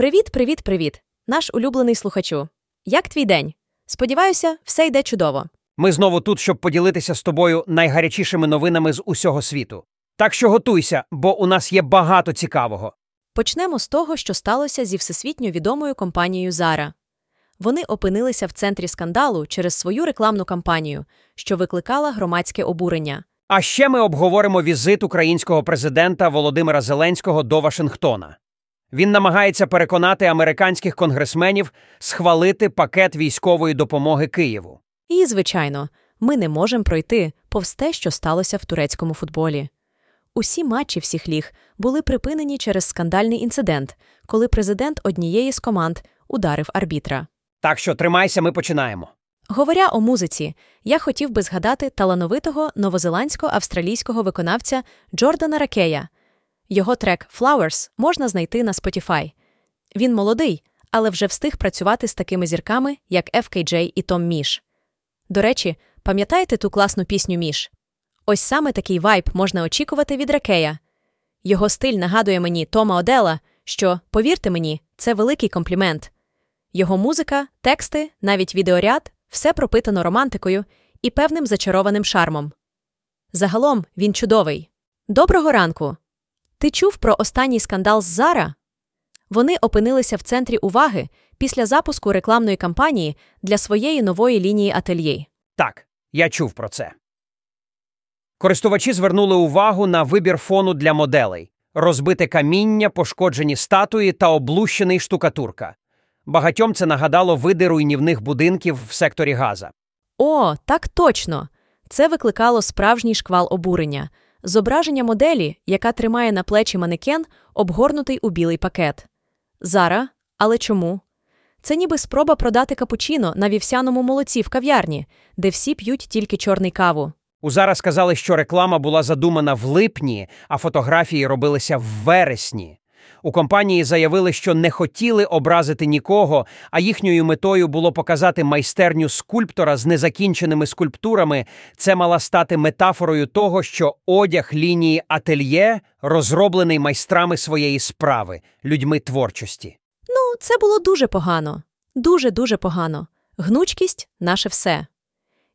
Привіт, привіт, привіт, наш улюблений слухачу. Як твій день? Сподіваюся, все йде чудово. Ми знову тут, щоб поділитися з тобою найгарячішими новинами з усього світу. Так що готуйся, бо у нас є багато цікавого. Почнемо з того, що сталося зі всесвітньо відомою компанією Zara. Вони опинилися в центрі скандалу через свою рекламну кампанію, що викликала громадське обурення. А ще ми обговоримо візит українського президента Володимира Зеленського до Вашингтона. Він намагається переконати американських конгресменів схвалити пакет військової допомоги Києву. І, звичайно, ми не можемо пройти повз те, що сталося в турецькому футболі. Усі матчі всіх ліг були припинені через скандальний інцидент, коли президент однієї з команд ударив арбітра. Так що тримайся, ми починаємо. Говоря о музиці, я хотів би згадати талановитого новозеландсько-австралійського виконавця Джордана Ракея. Його трек Flowers можна знайти на Spotify. Він молодий, але вже встиг працювати з такими зірками, як FKJ і Том Міш. До речі, пам'ятаєте ту класну пісню Міш? Ось саме такий вайб можна очікувати від Ракея. Його стиль нагадує мені Тома Одела, що, повірте мені, це великий комплімент. Його музика, тексти, навіть відеоряд все пропитано романтикою і певним зачарованим шармом. Загалом він чудовий. Доброго ранку! Ти чув про останній скандал з Зара? Вони опинилися в центрі уваги після запуску рекламної кампанії для своєї нової лінії ательє. Так, я чув про це. Користувачі звернули увагу на вибір фону для моделей: розбите каміння, пошкоджені статуї та облущений штукатурка. Багатьом це нагадало види руйнівних будинків в секторі Газа. О, так точно! Це викликало справжній шквал обурення. Зображення моделі, яка тримає на плечі манекен, обгорнутий у білий пакет. Зара, але чому? Це ніби спроба продати капучино на вівсяному молоці в кав'ярні, де всі п'ють тільки чорний каву. У Зара сказали, що реклама була задумана в липні, а фотографії робилися в вересні. У компанії заявили, що не хотіли образити нікого, а їхньою метою було показати майстерню скульптора з незакінченими скульптурами. Це мала стати метафорою того, що одяг лінії ательє розроблений майстрами своєї справи, людьми творчості. Ну, це було дуже погано. Дуже дуже погано. Гнучкість наше все.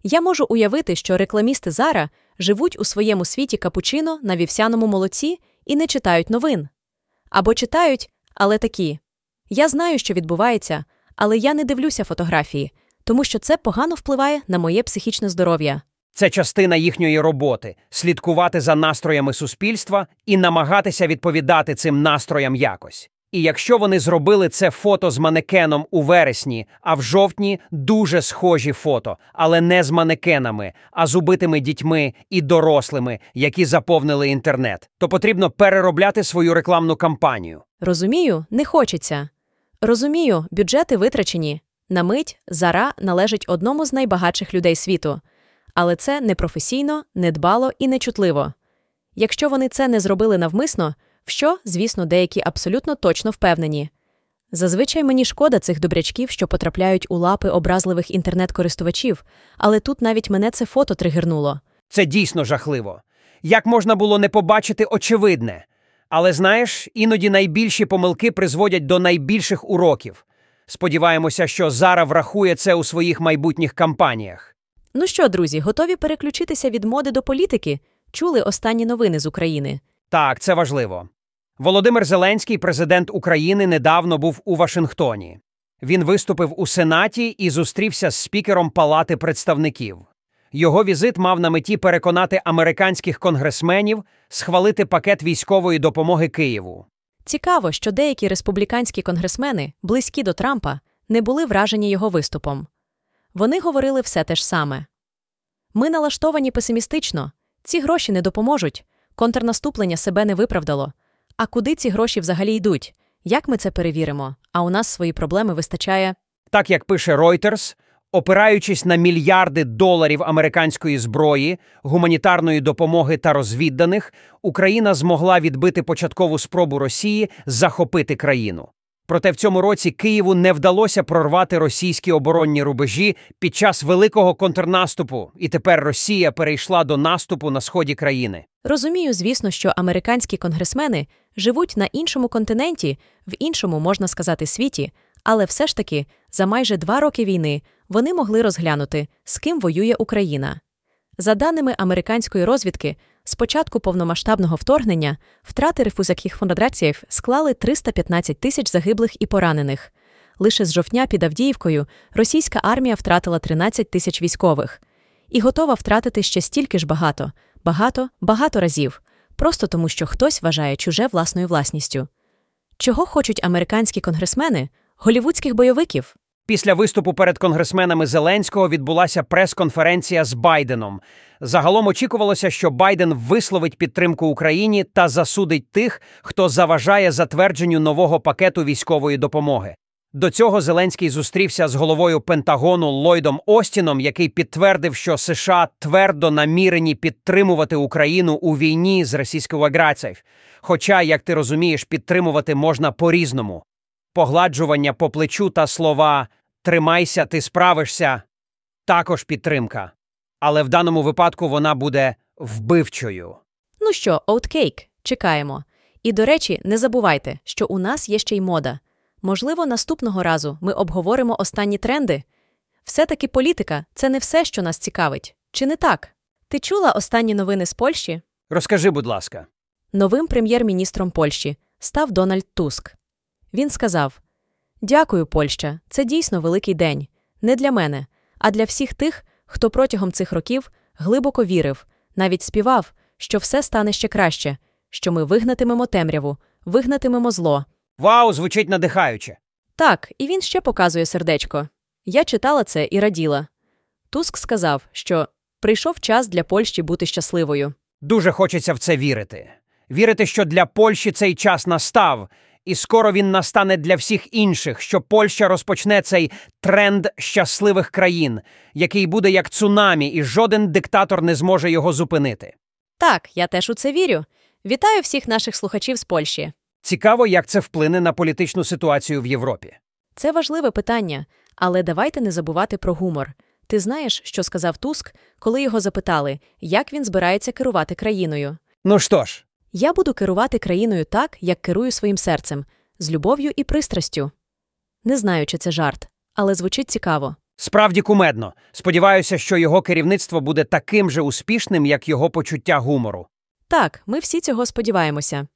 Я можу уявити, що рекламісти Зара живуть у своєму світі капучино на вівсяному молоці і не читають новин. Або читають, але такі. Я знаю, що відбувається, але я не дивлюся фотографії, тому що це погано впливає на моє психічне здоров'я. Це частина їхньої роботи слідкувати за настроями суспільства і намагатися відповідати цим настроям якось. І якщо вони зробили це фото з манекеном у вересні, а в жовтні дуже схожі фото, але не з манекенами, а з убитими дітьми і дорослими, які заповнили інтернет, то потрібно переробляти свою рекламну кампанію. Розумію, не хочеться. Розумію, бюджети витрачені. На мить Зара належить одному з найбагатших людей світу. Але це непрофесійно, недбало і нечутливо. Якщо вони це не зробили навмисно, в що, звісно, деякі абсолютно точно впевнені. Зазвичай мені шкода цих добрячків, що потрапляють у лапи образливих інтернет-користувачів, але тут навіть мене це фото тригернуло. Це дійсно жахливо. Як можна було не побачити очевидне? Але знаєш, іноді найбільші помилки призводять до найбільших уроків. Сподіваємося, що Зара врахує це у своїх майбутніх кампаніях. Ну що, друзі, готові переключитися від моди до політики? Чули останні новини з України? Так, це важливо. Володимир Зеленський, президент України, недавно був у Вашингтоні. Він виступив у Сенаті і зустрівся з спікером Палати представників. Його візит мав на меті переконати американських конгресменів схвалити пакет військової допомоги Києву. Цікаво, що деякі республіканські конгресмени, близькі до Трампа, не були вражені його виступом. Вони говорили все те ж саме. Ми налаштовані песимістично, ці гроші не допоможуть, контрнаступлення себе не виправдало. А куди ці гроші взагалі йдуть? Як ми це перевіримо? А у нас свої проблеми вистачає. Так як пише Reuters, опираючись на мільярди доларів американської зброї, гуманітарної допомоги та розвідданих, Україна змогла відбити початкову спробу Росії захопити країну. Проте в цьому році Києву не вдалося прорвати російські оборонні рубежі під час великого контрнаступу, і тепер Росія перейшла до наступу на сході країни. Розумію, звісно, що американські конгресмени живуть на іншому континенті, в іншому, можна сказати, світі, але все ж таки за майже два роки війни вони могли розглянути, з ким воює Україна. За даними американської розвідки, з початку повномасштабного вторгнення втрати рефузаких фондаціїв склали 315 тисяч загиблих і поранених. Лише з жовтня під Авдіївкою російська армія втратила 13 тисяч військових і готова втратити ще стільки ж багато, багато, багато разів, просто тому що хтось вважає чуже власною власністю. Чого хочуть американські конгресмени? Голівудських бойовиків? Після виступу перед конгресменами Зеленського відбулася прес-конференція з Байденом. Загалом очікувалося, що Байден висловить підтримку Україні та засудить тих, хто заважає затвердженню нового пакету військової допомоги. До цього Зеленський зустрівся з головою Пентагону Ллойдом Остіном, який підтвердив, що США твердо намірені підтримувати Україну у війні з російською аграцією. Хоча, як ти розумієш, підтримувати можна по-різному. Погладжування по плечу та слова Тримайся, ти справишся також підтримка. Але в даному випадку вона буде вбивчою. Ну що, оуткейк, чекаємо. І, до речі, не забувайте, що у нас є ще й мода. Можливо, наступного разу ми обговоримо останні тренди. Все-таки політика це не все, що нас цікавить. Чи не так? Ти чула останні новини з Польщі? Розкажи, будь ласка. Новим прем'єр-міністром Польщі став Дональд Туск. Він сказав: Дякую, Польща, це дійсно великий день. Не для мене, а для всіх тих, хто протягом цих років глибоко вірив, навіть співав, що все стане ще краще, що ми вигнатимемо темряву, вигнатимемо зло. Вау, звучить надихаюче. Так, і він ще показує сердечко. Я читала це і раділа. Туск сказав, що прийшов час для Польщі бути щасливою. Дуже хочеться в це вірити. Вірити, що для Польщі цей час настав, і скоро він настане для всіх інших, що Польща розпочне цей тренд щасливих країн, який буде як цунамі, і жоден диктатор не зможе його зупинити. Так, я теж у це вірю. Вітаю всіх наших слухачів з Польщі. Цікаво, як це вплине на політичну ситуацію в Європі. Це важливе питання, але давайте не забувати про гумор. Ти знаєш, що сказав Туск, коли його запитали, як він збирається керувати країною. Ну що ж, Я буду керувати країною так, як керую своїм серцем, з любов'ю і пристрастю. Не знаю, чи це жарт, але звучить цікаво. справді кумедно. Сподіваюся, що його керівництво буде таким же успішним, як його почуття гумору. Так, ми всі цього сподіваємося.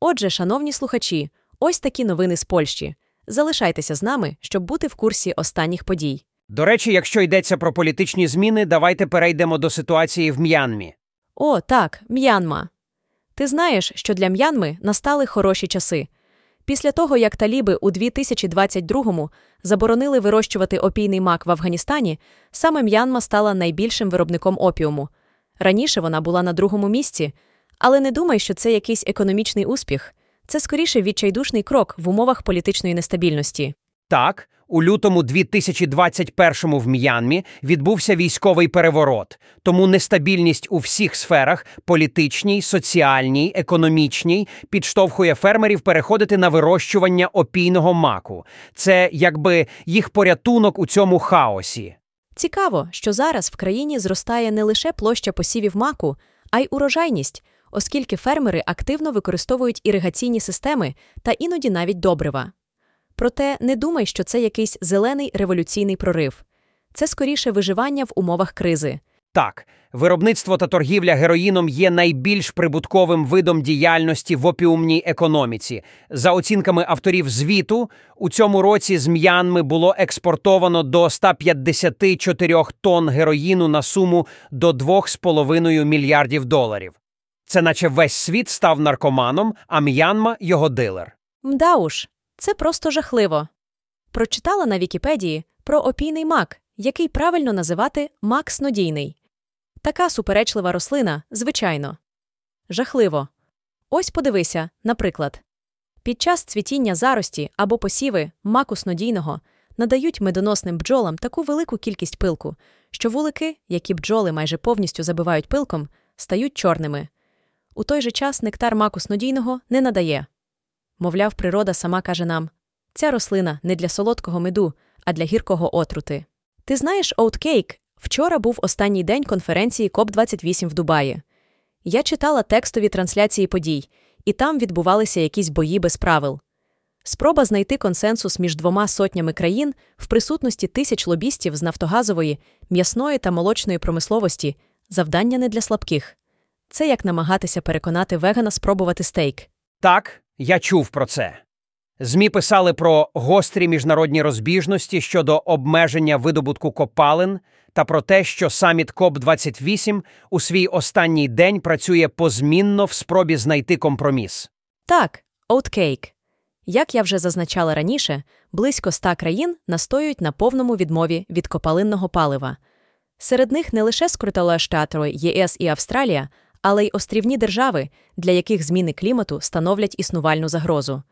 Отже, шановні слухачі, ось такі новини з Польщі. Залишайтеся з нами, щоб бути в курсі останніх подій. До речі, якщо йдеться про політичні зміни, давайте перейдемо до ситуації в М'янмі. О, так, М'янма. Ти знаєш, що для М'янми настали хороші часи. Після того, як таліби у 2022-му заборонили вирощувати опійний мак в Афганістані, саме М'янма стала найбільшим виробником опіуму. Раніше вона була на другому місці, але не думай, що це якийсь економічний успіх. Це скоріше відчайдушний крок в умовах політичної нестабільності. Так, у лютому 2021 в М'янмі відбувся військовий переворот, тому нестабільність у всіх сферах політичній, соціальній, економічній підштовхує фермерів переходити на вирощування опійного маку. Це якби їх порятунок у цьому хаосі. Цікаво, що зараз в країні зростає не лише площа посівів маку, а й урожайність, оскільки фермери активно використовують іригаційні системи та іноді навіть добрива. Проте не думай, що це якийсь зелений революційний прорив. Це скоріше виживання в умовах кризи. Так, виробництво та торгівля героїном є найбільш прибутковим видом діяльності в опіумній економіці. За оцінками авторів звіту, у цьому році з М'янми було експортовано до 154 тонн героїну на суму до 2,5 мільярдів доларів. Це наче весь світ став наркоманом, а М'янма – його дилер. Мдауш, це просто жахливо. Прочитала на Вікіпедії про опійний мак, який правильно називати мак снодійний. Така суперечлива рослина, звичайно. Жахливо. Ось подивися, наприклад. Під час цвітіння зарості або посіви маку снодійного надають медоносним бджолам таку велику кількість пилку, що вулики, які бджоли майже повністю забивають пилком, стають чорними. У той же час нектар маку снодійного не надає. Мовляв, природа сама каже нам Ця рослина не для солодкого меду, а для гіркого отрути. Ти знаєш Oatcake? Вчора був останній день конференції COP28 в Дубаї. Я читала текстові трансляції подій, і там відбувалися якісь бої без правил. Спроба знайти консенсус між двома сотнями країн в присутності тисяч лобістів з нафтогазової, м'ясної та молочної промисловості завдання не для слабких. Це як намагатися переконати вегана спробувати стейк. Так, я чув про це. ЗМІ писали про гострі міжнародні розбіжності щодо обмеження видобутку копалин та про те, що саміт КОП-28 у свій останній день працює позмінно в спробі знайти компроміс. Так, Oatcake. Як я вже зазначала раніше, близько ста країн настоюють на повному відмові від копалинного палива. Серед них не лише скрутала штати ЄС і Австралія, але й острівні держави, для яких зміни клімату становлять існувальну загрозу.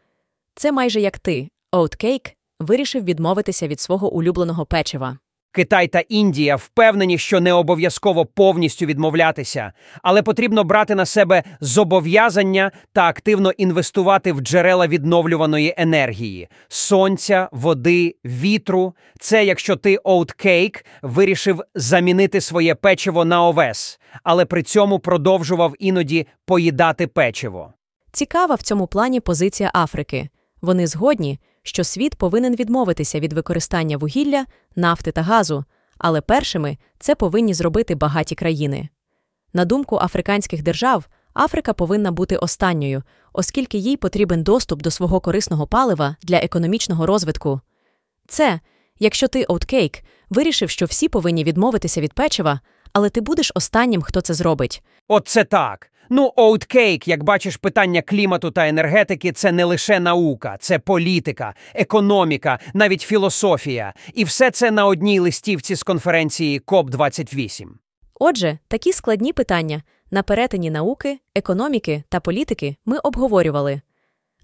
Це майже як ти, Оуткейк, вирішив відмовитися від свого улюбленого печива. Китай та Індія впевнені, що не обов'язково повністю відмовлятися, але потрібно брати на себе зобов'язання та активно інвестувати в джерела відновлюваної енергії сонця, води, вітру. Це якщо ти Oatcake вирішив замінити своє печиво на овес, але при цьому продовжував іноді поїдати печиво. Цікава в цьому плані позиція Африки. Вони згодні, що світ повинен відмовитися від використання вугілля, нафти та газу, але першими це повинні зробити багаті країни. На думку африканських держав, Африка повинна бути останньою, оскільки їй потрібен доступ до свого корисного палива для економічного розвитку. Це, якщо ти Oatcake, вирішив, що всі повинні відмовитися від печива, але ти будеш останнім, хто це зробить. От це так. Ну, Oatcake, як бачиш, питання клімату та енергетики це не лише наука, це політика, економіка, навіть філософія. І все це на одній листівці з конференції КОП-28. Отже, такі складні питання на перетині науки, економіки та політики ми обговорювали.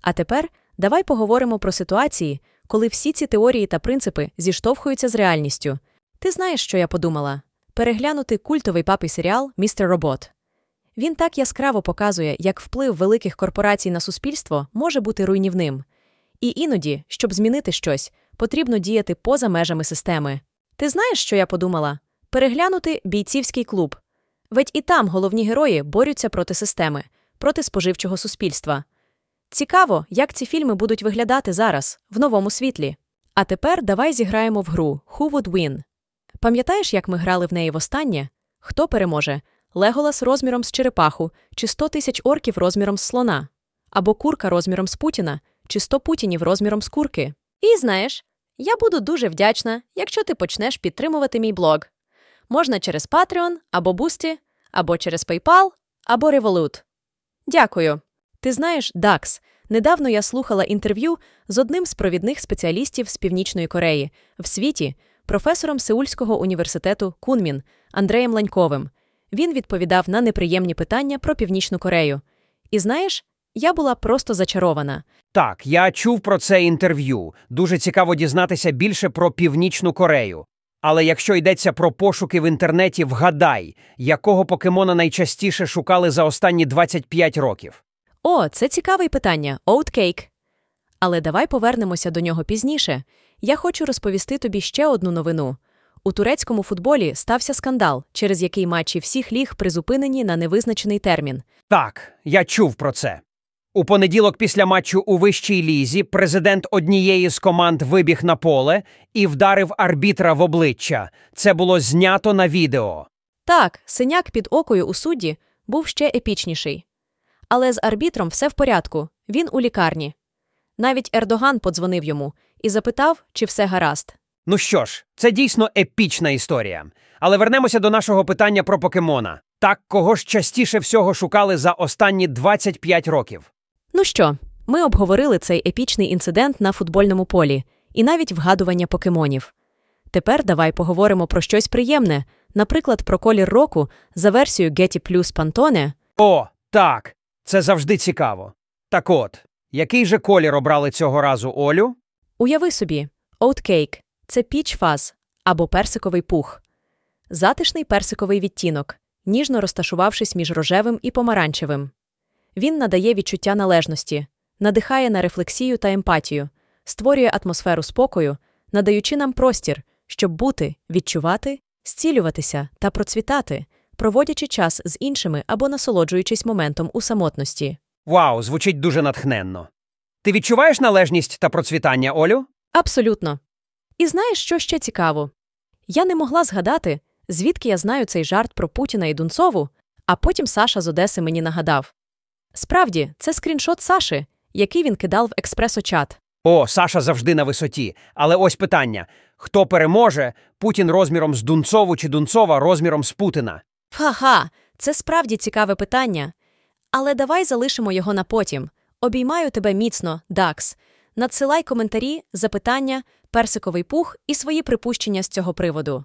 А тепер давай поговоримо про ситуації, коли всі ці теорії та принципи зіштовхуються з реальністю. Ти знаєш, що я подумала? Переглянути культовий папий серіал Містер Робот. Він так яскраво показує, як вплив великих корпорацій на суспільство може бути руйнівним. І іноді, щоб змінити щось, потрібно діяти поза межами системи. Ти знаєш, що я подумала? Переглянути бійцівський клуб. Ведь і там головні герої борються проти системи, проти споживчого суспільства. Цікаво, як ці фільми будуть виглядати зараз, в новому світлі. А тепер давай зіграємо в гру Who Would Win. Пам'ятаєш, як ми грали в неї востаннє? Хто переможе? Леголас розміром з черепаху, чи 100 тисяч орків розміром з слона, або курка розміром з Путіна, чи 100 путінів розміром з курки. І знаєш, я буду дуже вдячна, якщо ти почнеш підтримувати мій блог. Можна через Patreon, або Boosty, або через PayPal, або Revolut. Дякую. Ти знаєш, Дакс, недавно я слухала інтерв'ю з одним з провідних спеціалістів з Північної Кореї в світі, професором Сеульського університету Кунмін Андреєм Ланьковим. Він відповідав на неприємні питання про Північну Корею. І знаєш, я була просто зачарована. Так, я чув про це інтерв'ю. Дуже цікаво дізнатися більше про Північну Корею. Але якщо йдеться про пошуки в інтернеті, вгадай, якого покемона найчастіше шукали за останні 25 років. О, це цікаве питання Oatcake. Але давай повернемося до нього пізніше. Я хочу розповісти тобі ще одну новину. У турецькому футболі стався скандал, через який матчі всіх ліг призупинені на невизначений термін. Так, я чув про це. У понеділок після матчу у вищій лізі президент однієї з команд вибіг на поле і вдарив арбітра в обличчя. Це було знято на відео. Так, синяк під окою у судді був ще епічніший. Але з арбітром все в порядку, він у лікарні. Навіть Ердоган подзвонив йому і запитав, чи все гаразд. Ну що ж, це дійсно епічна історія. Але вернемося до нашого питання про покемона. Так, кого ж частіше всього шукали за останні 25 років? Ну що, ми обговорили цей епічний інцидент на футбольному полі і навіть вгадування покемонів. Тепер давай поговоримо про щось приємне, наприклад, про колір року за версією Getty Plus Pantone. О, так, це завжди цікаво. Так от, який же колір обрали цього разу Олю? Уяви собі, Oatcake – це піч фаз або персиковий пух. Затишний персиковий відтінок, ніжно розташувавшись між рожевим і помаранчевим. Він надає відчуття належності, надихає на рефлексію та емпатію, створює атмосферу спокою, надаючи нам простір, щоб бути, відчувати, зцілюватися та процвітати, проводячи час з іншими або насолоджуючись моментом у самотності. Вау, звучить дуже натхненно. Ти відчуваєш належність та процвітання, Олю? Абсолютно. І знаєш, що ще цікаво? Я не могла згадати, звідки я знаю цей жарт про Путіна і Дунцову, а потім Саша з Одеси мені нагадав. Справді, це скріншот Саши, який він кидав в експресо-чат. О, Саша завжди на висоті. Але ось питання: хто переможе, Путін розміром з Дунцову чи Дунцова розміром з Путіна? Ха-ха, це справді цікаве питання. Але давай залишимо його на потім. Обіймаю тебе міцно, Дакс. Надсилай коментарі, запитання, персиковий пух і свої припущення з цього приводу.